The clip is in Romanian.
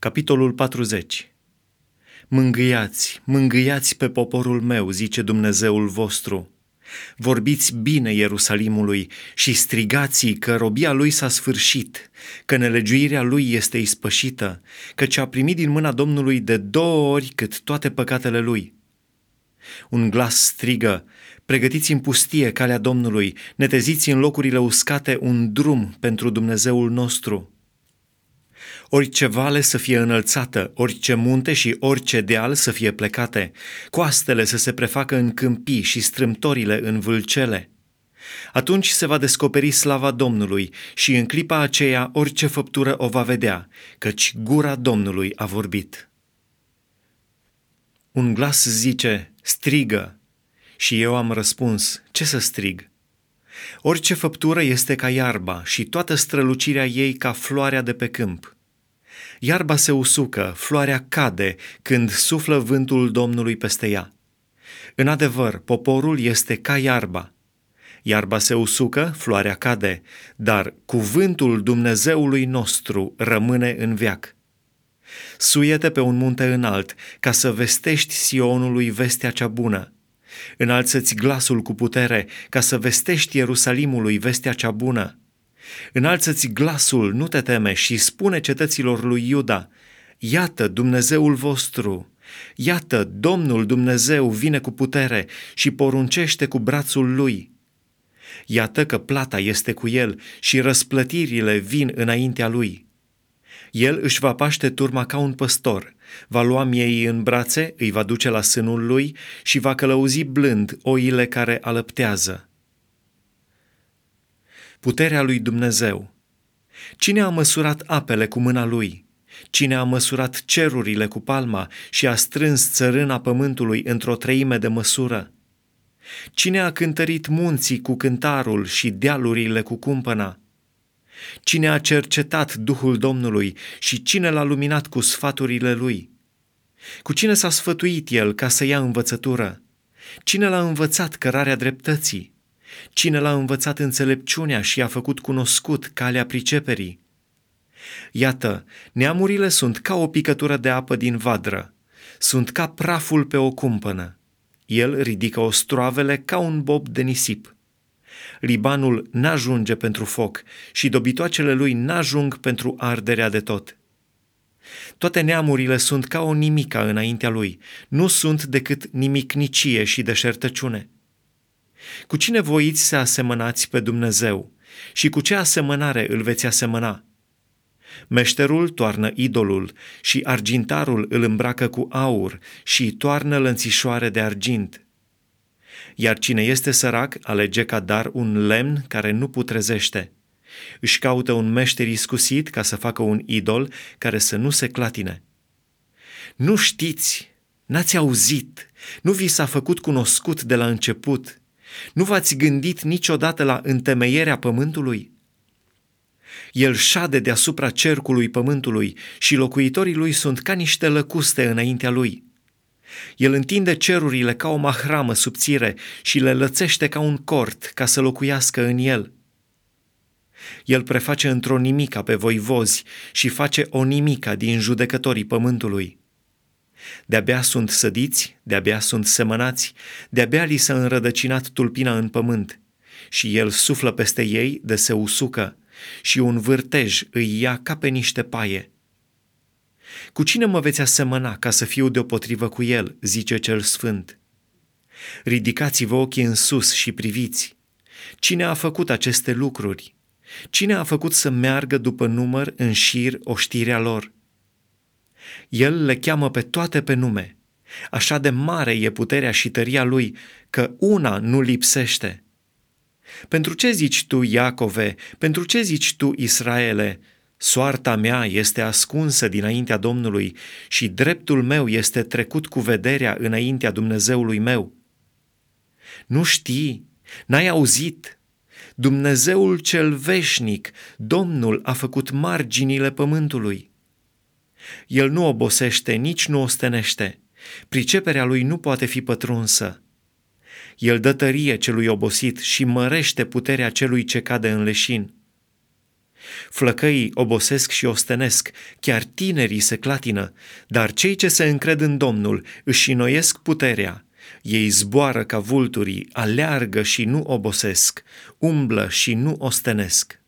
Capitolul 40 Mângâiați, mângâiați pe poporul meu, zice Dumnezeul vostru. Vorbiți bine Ierusalimului și strigați că robia lui s-a sfârșit, că nelegiuirea lui este ispășită, că ce a primit din mâna Domnului de două ori cât toate păcatele lui. Un glas strigă, pregătiți în pustie calea Domnului, neteziți în locurile uscate un drum pentru Dumnezeul nostru. Orice vale să fie înălțată, orice munte și orice deal să fie plecate, coastele să se prefacă în câmpii și strâmtorile în vâlcele. Atunci se va descoperi slava Domnului și în clipa aceea orice făptură o va vedea, căci gura Domnului a vorbit. Un glas zice, strigă, și eu am răspuns, ce să strig? Orice făptură este ca iarba și toată strălucirea ei ca floarea de pe câmp. Iarba se usucă, floarea cade când suflă vântul Domnului peste ea. În adevăr, poporul este ca iarba. Iarba se usucă, floarea cade, dar cuvântul Dumnezeului nostru rămâne în veac. Suiete pe un munte înalt, ca să vestești Sionului vestea cea bună. Înalță-ți glasul cu putere, ca să vestești Ierusalimului vestea cea bună. Înalță-ți glasul, nu te teme, și spune cetăților lui Iuda, Iată Dumnezeul vostru, iată Domnul Dumnezeu vine cu putere și poruncește cu brațul lui. Iată că plata este cu el și răsplătirile vin înaintea lui. El își va paște turma ca un păstor, va lua miei în brațe, îi va duce la sânul lui și va călăuzi blând oile care alăptează puterea lui Dumnezeu. Cine a măsurat apele cu mâna lui? Cine a măsurat cerurile cu palma și a strâns țărâna pământului într-o treime de măsură? Cine a cântărit munții cu cântarul și dealurile cu cumpăna? Cine a cercetat Duhul Domnului și cine l-a luminat cu sfaturile lui? Cu cine s-a sfătuit el ca să ia învățătură? Cine l-a învățat cărarea dreptății? Cine l-a învățat înțelepciunea și a făcut cunoscut calea priceperii? Iată, neamurile sunt ca o picătură de apă din vadră, sunt ca praful pe o cumpănă. El ridică ostroavele ca un bob de nisip. Libanul n-ajunge pentru foc și dobitoacele lui n-ajung pentru arderea de tot. Toate neamurile sunt ca o nimica înaintea lui, nu sunt decât nimicnicie și deșertăciune. Cu cine voiți să asemănați pe Dumnezeu și cu ce asemănare îl veți asemăna? Meșterul toarnă idolul și argintarul îl îmbracă cu aur și toarnă lănțișoare de argint. Iar cine este sărac alege ca dar un lemn care nu putrezește. Își caută un meșter iscusit ca să facă un idol care să nu se clatine. Nu știți, n-ați auzit, nu vi s-a făcut cunoscut de la început – nu v-ați gândit niciodată la întemeierea pământului? El șade deasupra cercului pământului și locuitorii lui sunt ca niște lăcuste înaintea lui. El întinde cerurile ca o mahramă subțire și le lățește ca un cort ca să locuiască în el. El preface într-o nimica pe voivozi și face o nimica din judecătorii pământului. De-abia sunt sădiți, de-abia sunt semănați, de-abia li s-a înrădăcinat tulpina în pământ și el suflă peste ei de se usucă și un vârtej îi ia ca pe niște paie. Cu cine mă veți asemăna ca să fiu deopotrivă cu el, zice cel sfânt? Ridicați-vă ochii în sus și priviți. Cine a făcut aceste lucruri? Cine a făcut să meargă după număr în șir oștirea lor? El le cheamă pe toate pe nume. Așa de mare e puterea și tăria lui că una nu lipsește. Pentru ce zici tu, Iacove, pentru ce zici tu, Israele, soarta mea este ascunsă dinaintea Domnului și dreptul meu este trecut cu vederea înaintea Dumnezeului meu? Nu știi, n-ai auzit, Dumnezeul cel veșnic, Domnul a făcut marginile pământului. El nu obosește, nici nu ostenește. Priceperea lui nu poate fi pătrunsă. El dă tărie celui obosit și mărește puterea celui ce cade în leșin. Flăcăii obosesc și ostenesc, chiar tinerii se clatină, dar cei ce se încred în Domnul își înnoiesc puterea. Ei zboară ca vulturii, aleargă și nu obosesc, umblă și nu ostenesc.